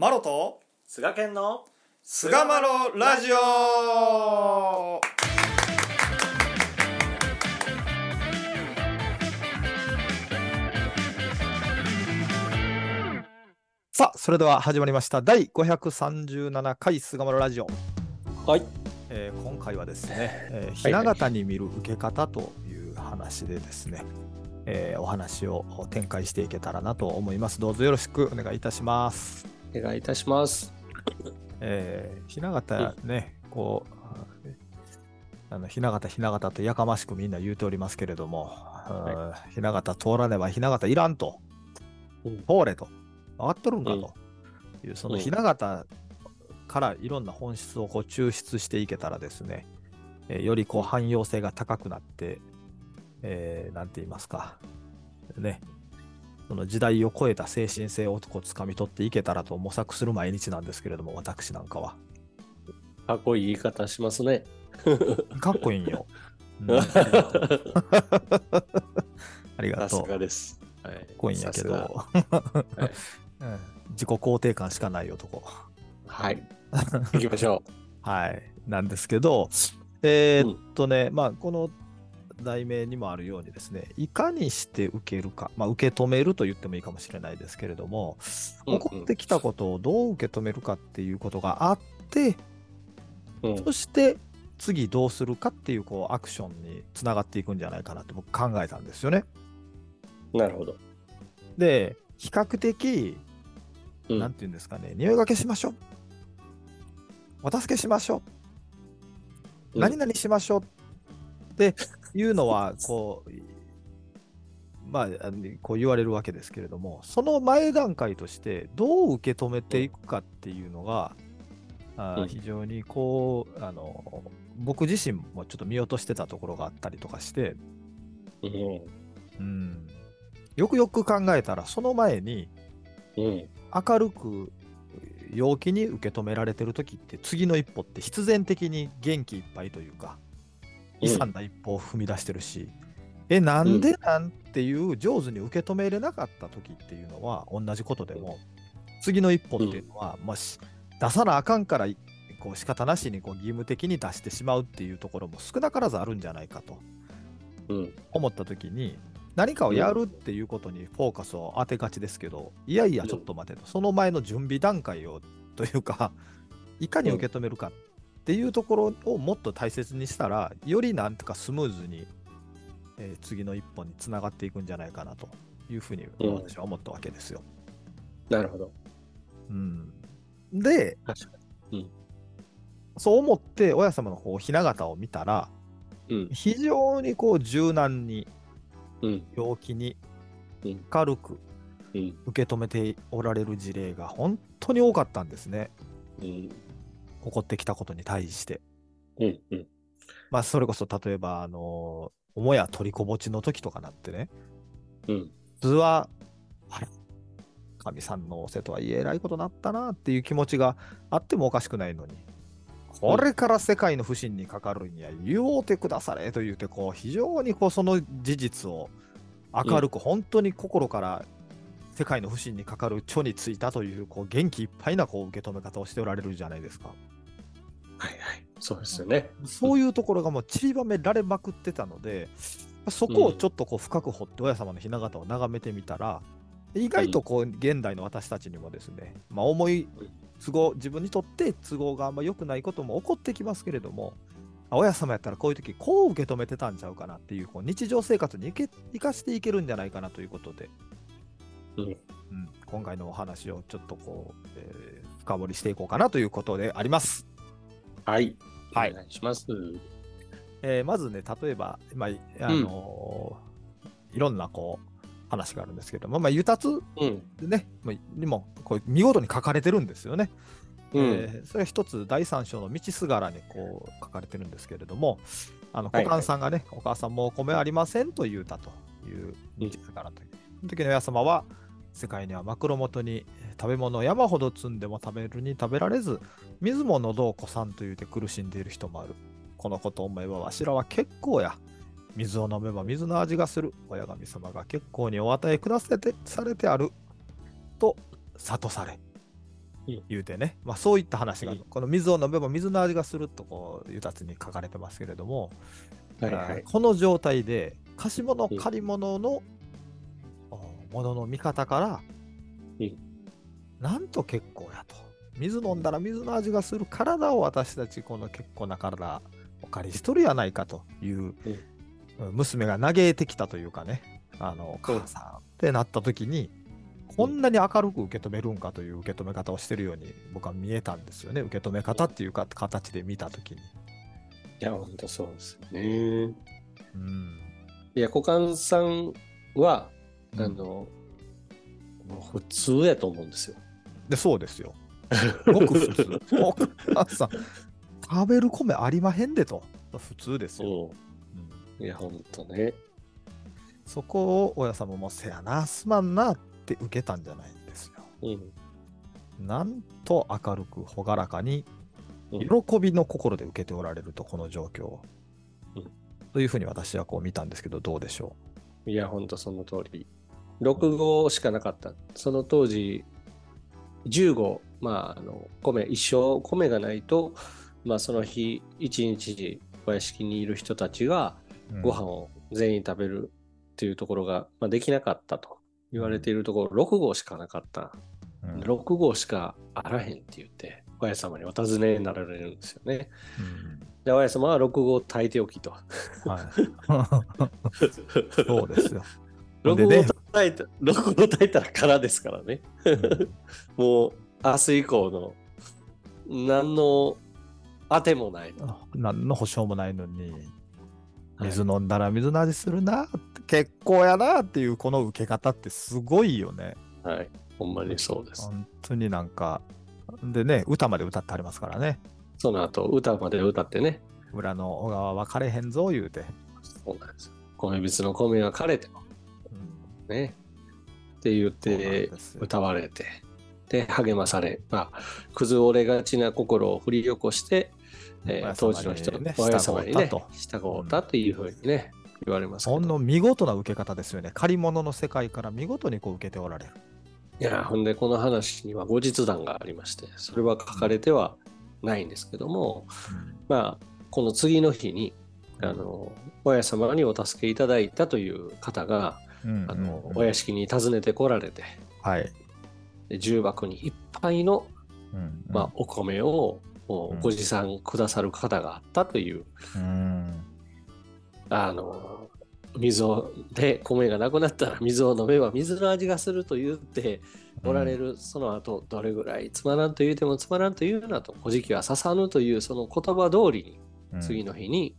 マロと菅健の菅マロラジオ。さあそれでは始まりました。第537回菅マロラジオ、はい。えー今回はですね、えー、ひな形に見る受け方という話でですね、えーお話を展開していけたらなと思います。どうぞよろしくお願いいたしますお願いいたします。えー、ひな形ね、こう、あのひな形、ひな形とやかましくみんな言うておりますけれども、うんひな形通らねばひな形いらんと、うん。通れと、分かっとるんかうん。という、そのうん。ひな形からいろんな本質をこう抽出していけたらですね、えーよりこう汎用性が高くなって、えーなんて言いますか、ね、その時代を超えた精神性をこう掴み取っていけたらと模索する毎日なんですけれども、私なんかは。かっこいい言い方しますね。かっこいいんよ。うん。ありがとう。さすがです。はいこいいんやけど、はいうん。自己肯定感しかない男。はい。行きましょ はい。なんですけど、えーっとね、まあ、この題名にもあるようにですね、いかにして受けるか、まあ、受け止めると言ってもいいかもしれないですけれども、うんうん起こってきたことをどう受け止めるかっていうことがあって、う、うんそして次どうするかっていうこうアクションにつながっていくんじゃないかなって僕考えたんですよね。なるほど、で、比較的、うんていうんですかね、匂いがけしましょう。お助けしましょう。うん何々しましょうっていうのは、こう、まあ、こう言われるわけですけれども、その前段階として、どう受け止めていくかっていうのが、あ非常にこう、あの、僕自身もちょっと見落としてたところがあったりとかして、うん。うん、よくよく考えたら、その前に、うん。明るく陽気に受け止められてる時って次の一歩って必然的に元気いっぱいというかうん悲惨な一歩を踏み出してるし、えなんでなんていう上手に受け止めれなかった時っていうのは同じことでも次の一歩っていうのは、もし出さなあかんからこう仕方なしにこう義務的に出してしまうっていうところも少なからずあるんじゃないかとうん。思った時に何かをやるっていうことにフォーカスを当てがちですけど、いやいやちょっと待てと、その前の準備段階をというかいかに受け止めるかっていうところをもっと大切にしたらよりなんとかスムーズに、えー次の一歩につながっていくんじゃないかなというふうにうん私は思ったわけですよ。なるほど。うん、で確かに。そう思って親様のこうひな形を見たらうん。非常にこう柔軟にうん陽気にうん。軽くうん。受け止めておられる事例が本当に多かったんですね。うん起こってきたことに対して。うんうん。まあ、それこそ例えば、あの、母や取りこぼちの時とかなってね、うん。普通は、あれ、神さんのお世とはいえらいことなったなっていう気持ちがあってもおかしくないのに、これから世界の不信にかかるには言おうてくだされと言うて、こう、非常にこう、その事実を明るく、本当に心から世界の不信にかかる著についたという、こう、元気いっぱいなこう受け止め方をしておられるじゃないですか。はいはいそうですよねそういうところがもう散りばめられまくってたので、そこをちょっとこう深く掘って親様の雛形を眺めてみたら、意外とこう現代の私たちにもですね、まあ、思い都合、自分にとって都合があんま良くないことも起こってきますけれども、あ親様やったらこういう時こう受け止めてたんちゃうかなっていうこう日常生活に生かしていけるんじゃないかなということで、うん。うん。今回のお話をちょっとこう、えー深掘りしていこうかなということであります。はい。はい。お願いします。えーまずね、例えば、まあ、あのーいろんなこう話があるんですけども、まあ、ゆたつうん。でね、まあにもこう見事に書かれてるんですよね。うん。えーそれは一つ、第三章の道すがらにこう書かれてるんですけれども、あのはい股間さんがね、お母さんもうお米ありませんと言うたという道すがらという。その時の親様は、世界には枕元に食べ物を山ほど積んでも食べるに食べられず、水も喉をこさんと言うて苦しんでいる人もある。このことを思えばわしらは結構や。水を飲めば水の味がする。親神様が結構にお与えくだされてされてある。と、諭され。うん言うてね、まあ、そういった話が、うんこの水を飲めば水の味がするとこう、ゆたつに書かれてますけれども、はいはい。この状態で貸し物うん借り物の、お物の見方から、うん。なんと結構やと。水飲んだら水の味がする体を私たちこの結構な体お借りしとるやないかという、娘が嘆いてきたというかね。あの母さんってなった時にこんなに明るく受け止めるんかという受け止め方をしてるように僕は見えたんですよね。受け止め方っていうか形で見た時に。いや、本当そうですよね。うん。いや、股間さんは、うんあの、もう普通やと思うんですよ。で、そうですよ。ごく普通。お母さん、食べる米ありまへんでと。普通ですよ。ううんん。いや、本当ね。そこを親様もせやな、すまんなって受けたんじゃないんですよ。うん。なんと明るく朗らかに、うん喜びの心で受けておられると、この状況を。うんというふうに私はこう見たんですけど、どうでしょいや、本当その通り。6号しかなかった。その当時、10号、まあ、あの、米、一生米がないと、まあ、その日、一日、お屋敷にいる人たちが、う。ご飯を全員食べるっていうところが、まあ、できなかったと言われているところ、6号しかなかった。うん、6号しかあらへんって言って、親様にお尋ねになられるんですよね。うんで、親様は6号炊いておきと。はい。そうですよ。6号でね炊いた、6号炊いたら空ですからね。うんもう明日以降の何の当てもない。何の保証もないのに、はい水飲んだら水の味するなって、結構やなっていうこの受け方ってすごいよね。はい。ほんまにそうです。本当になんか、でね、歌まで歌ってありますからね。その後、歌まで歌ってね。裏の小川分かれへんぞ言うて。そうなんですよ。米びつの米は枯れてもうんね。って言って歌われて、で、励まされ、まあ、崩れがちな心を振り起こして、えー当時の人、ね親様にね従ったと、従ったというふうにね、言われます。ほんの見事な受け方ですよね。借り物の世界から見事にこう受けておられる。いや、ほんで、この話には後日談がありまして、それは書かれてはないんですけども、まあ、この次の日に、あの、親様にお助けいただいたという方が、うんあの、うんお屋敷に訪ねてこられて、はい。で重箱にいっぱいの、うんまあ、お米をおうん。ご持参くださる方があったという、うん。あの、水を、で、米がなくなったら水を飲めば水の味がすると言っておられる、その後、どれぐらいつまらんと言うてもつまらんと言うなと、古事記は刺さぬというその言葉通りに、うん。次の日に、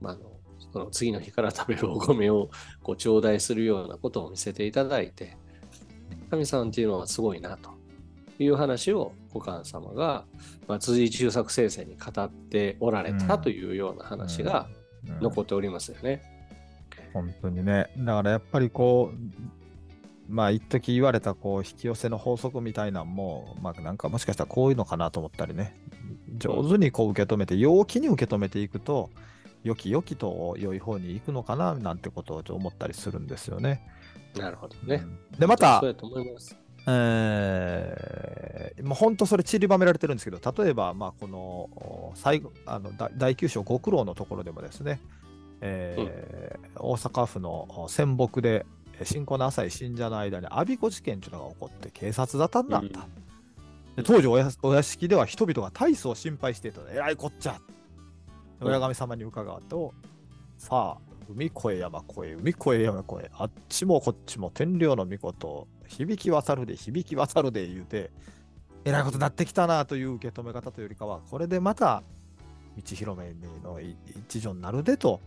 まあ、あのその次の日から食べるお米をご頂戴するようなことを見せていただいて、神さんっていうのはすごいなという話をお母様が、まあ、辻中作先生に語っておられたというような話がうん残っておりますよね。本当にね。だからやっぱりこう、まあ一時言われたこう引き寄せの法則みたいなんも、まあなんかもしかしたらこういうのかなと思ったりね。上手にこう受け止めて、陽気に受け止めていくと、良き良きと良い方に行くのかななんてことをちょっと思ったりするんですよね。なるほどね。うんで、またそう、やと思います。えー、もう本当それ散りばめられてるんですけど、例えば、まあ、このお最後あの大大九章極苦のところでもですね、えー大阪府のお仙北でえー信仰の浅い信者の間に阿鼻子事件というのが起こって警察沙汰になった。で当時お屋敷では人々が大層心配していたえらいこっちゃ。うん親神様に伺うと、さあ、海越え山越え、海越え山越え、あっちもこっちも天領の御事、響き渡るで、響き渡るで言うて、えらいことになってきたなという受け止め方というよりかは、これでまた道広めのい一助になるでと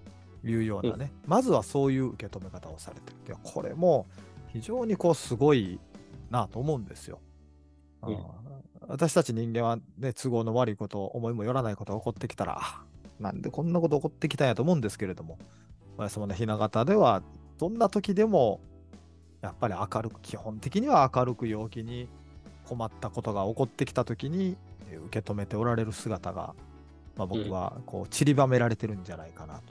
いうようなね、まずはそういう受け止め方をされてる。いやこれも非常にこうすごいなと思うんですよ。うん私たち人間は、ね、都合の悪いこと、思いもよらないことが起こってきたら、あなんでこんなこと起こってきたんやと思うんですけれども、親様の雛形では、どんな時でも、やっぱり明るく、基本的には明るく陽気に困ったことが起こってきた時に、えー受け止めておられる姿が、まあ、僕はこう散りばめられてるんじゃないかなと。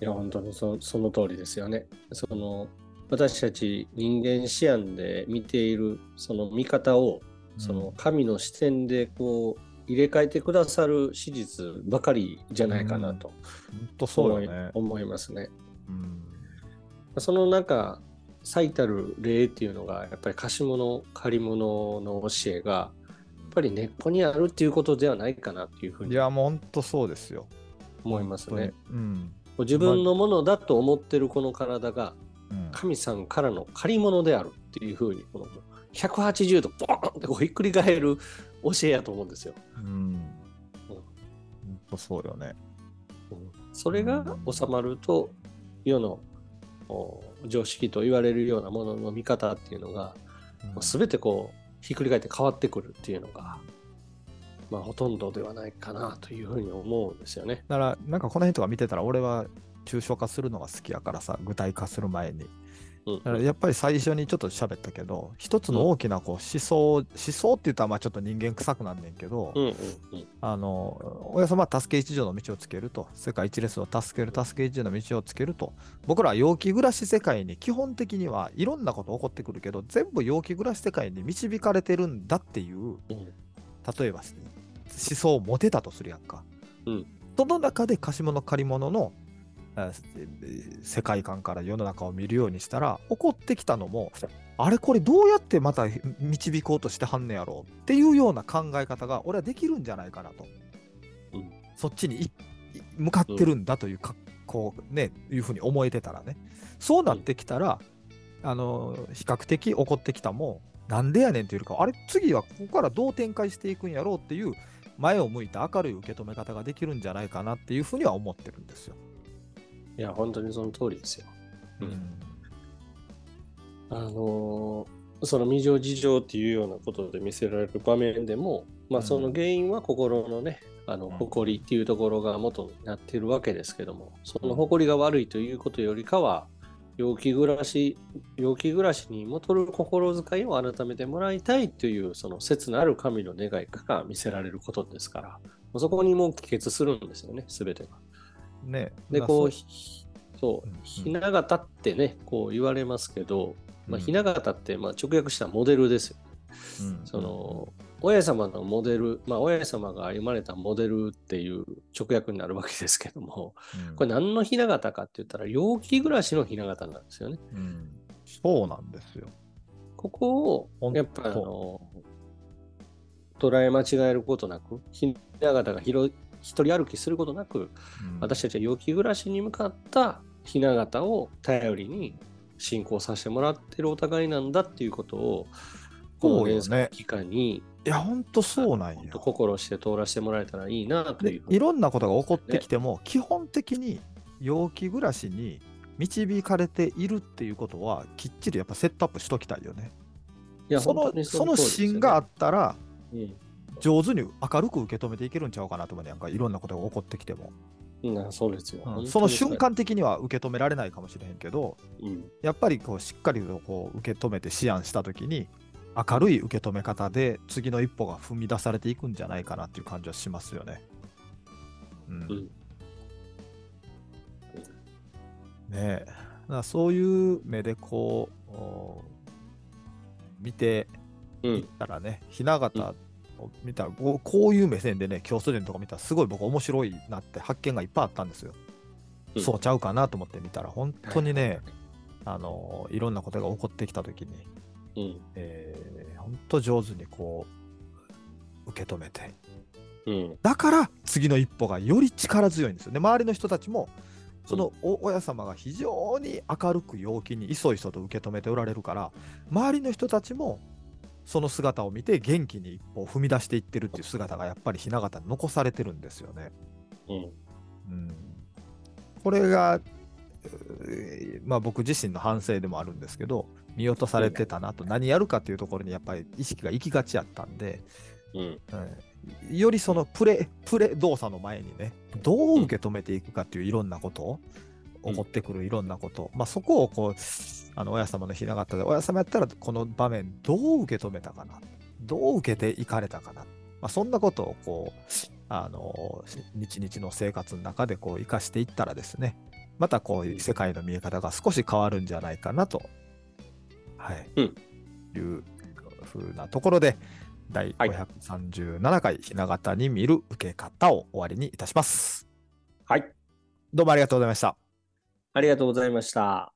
いや、本当にそその通りですよね。その私たち人間思案で見ているその見方をその神の視点でこう入れ替えてくださる史実ばかりじゃないかなと思い。思いますね。うんその中最たる例っていうのがやっぱり貸し物借り物の教えがやっぱり根っこにあるっていうことではないかなっていうふうにいや、もう本当そうですよ。思いますね。うん。自分のものだと思ってるこの体がうん神さんからの借り物であるっていうふうにこの180度ボーンってこうひっくり返る教えやと思うんですよ。うん。本当そうよね。それが収まると世のお常識と言われるようなものの見方っていうのがうん全てこうひっくり返って変わってくるっていうのがまあほとんどではないかなというふうに思うんですよね。だから、なんかこの辺とか見てたら、俺は抽象化するのが好きやからさ、具体化する前に。うん。だからやっぱり最初にちょっと喋ったけど、一つの大きなこう思想、思想って言ったらまあちょっと人間臭くなんねんけど、うんうんうん。あの、親様は助け一条の道をつけると、世界一列を助ける助け一条の道をつけると、僕らは陽気暮らし世界に基本的にはいろんなこと起こってくるけど、全部陽気暮らし世界に導かれてるんだっていう、うん。例えば思想を持てたとするやんか。うん。その中で貸し物借り物のえー世界観から世の中を見るようにしたら、起こってきたのも、あれこれどうやってまた導こうとしてはんねやろうっていうような考え方が俺はできるんじゃないかなと。うんそっちに向かってるんだというか、こうね、いうふうに思えてたらね。そうなってきたら、あの、比較的起こってきたもん、なんでやねんっていうか、あれ、次はここからどう展開していくんやろうっていう、前を向いた明るい受け止め方ができるんじゃないかなっていうふうには思ってるんですよ。いや本当にその通りですよ。うんあのーその未情事情っていうようなことで見せられる場面でも、まあ、うんその原因は心のね、あのうん誇りっていうところが元になっているわけですけども、その誇りが悪いということよりかは、陽気暮らし、陽気暮らしに戻る心遣いを改めてもらいたいという、その切なる神の願いから見せられることですから、そこにもう帰結するんですよね、すべてが。ね。で、まあこう、そううん、ひな形ってね、こう言われますけど、まひな形ってまあ直訳したモデルですよ。うんその、親様のモデル、まあ、親様が歩まれたモデルっていう直訳になるわけですけども、うん。これ何のひな形かって言ったら、陽気暮らしのひな形なんですよね。うん。そうなんですよ。ここをやっぱりあの、捉え間違えることなく、ひな形が広い一人歩きすることなく、うん。私たちは陽気暮らしに向かったひな形を頼りに信仰させてもらってるお互いなんだっていうことを、こうよね。連載期間に、いや、ほんとそうなん本当よ。心して通らせてもらえたらいいなといういろんなことが起こってきても、基本的に陽気暮らしに導かれているっていうことは、きっちりやっぱセットアップしときたいよね。いやそのその芯があったら、うん上手に明るく受け止めていけるんちゃうかなと思うねやんか、いろんなことが起こってきても。うん、そうですよ。うんその瞬間的には受け止められないかもしれへんけど、うん、やっぱりこうしっかりとこう受け止めて思案したときに、明るい受け止め方で次の一歩が踏み出されていくんじゃないかなっていう感じはしますよね。うんうんねえ。そういう目でこう、お見ていっうん、たらね、ひな形を見たら、こういう目線でね、教祖伝とか見たら、すごい僕面白いなって発見がいっぱいあったんですよ。うん。そうちゃうかなと思って見たら、本当にね、あのいろんなことが起こってきたときに、うん、えー、本当上手にこう、受け止めて、うん、だから次の一歩がより力強いんですよ。ね。周りの人たちも、そのお親様が非常に明るく陽気にいそいそと受け止めておられるから、周りの人たちもその姿を見て元気に一歩を踏み出していってるっていう姿がやっぱり雛形に残されてるんですよね。うん、うん、これが、まあ、僕自身の反省でもあるんですけど、見落とされてたなと、何やるかっていうところにやっぱり意識が行きがちやったんで、うん、うん、よりそのプレ、プレ動作の前にね、どう受け止めていくかっていういろんなことを、うん起こってくるいろんなこと、うん、まあ、そこをこうあの親様のひな形で親様やったらこの場面どう受け止めたかな。どう受けていかれたかな、まあ、そんなことをこうあの日々の生活の中でこう生かしていったらですね。またこういう世界の見え方が少し変わるんじゃないかなと、はい、うん、いうふうなところで第537回、ひな形に見る受け方を終わりにいたします。はい。どうもありがとうございました。ありがとうございました。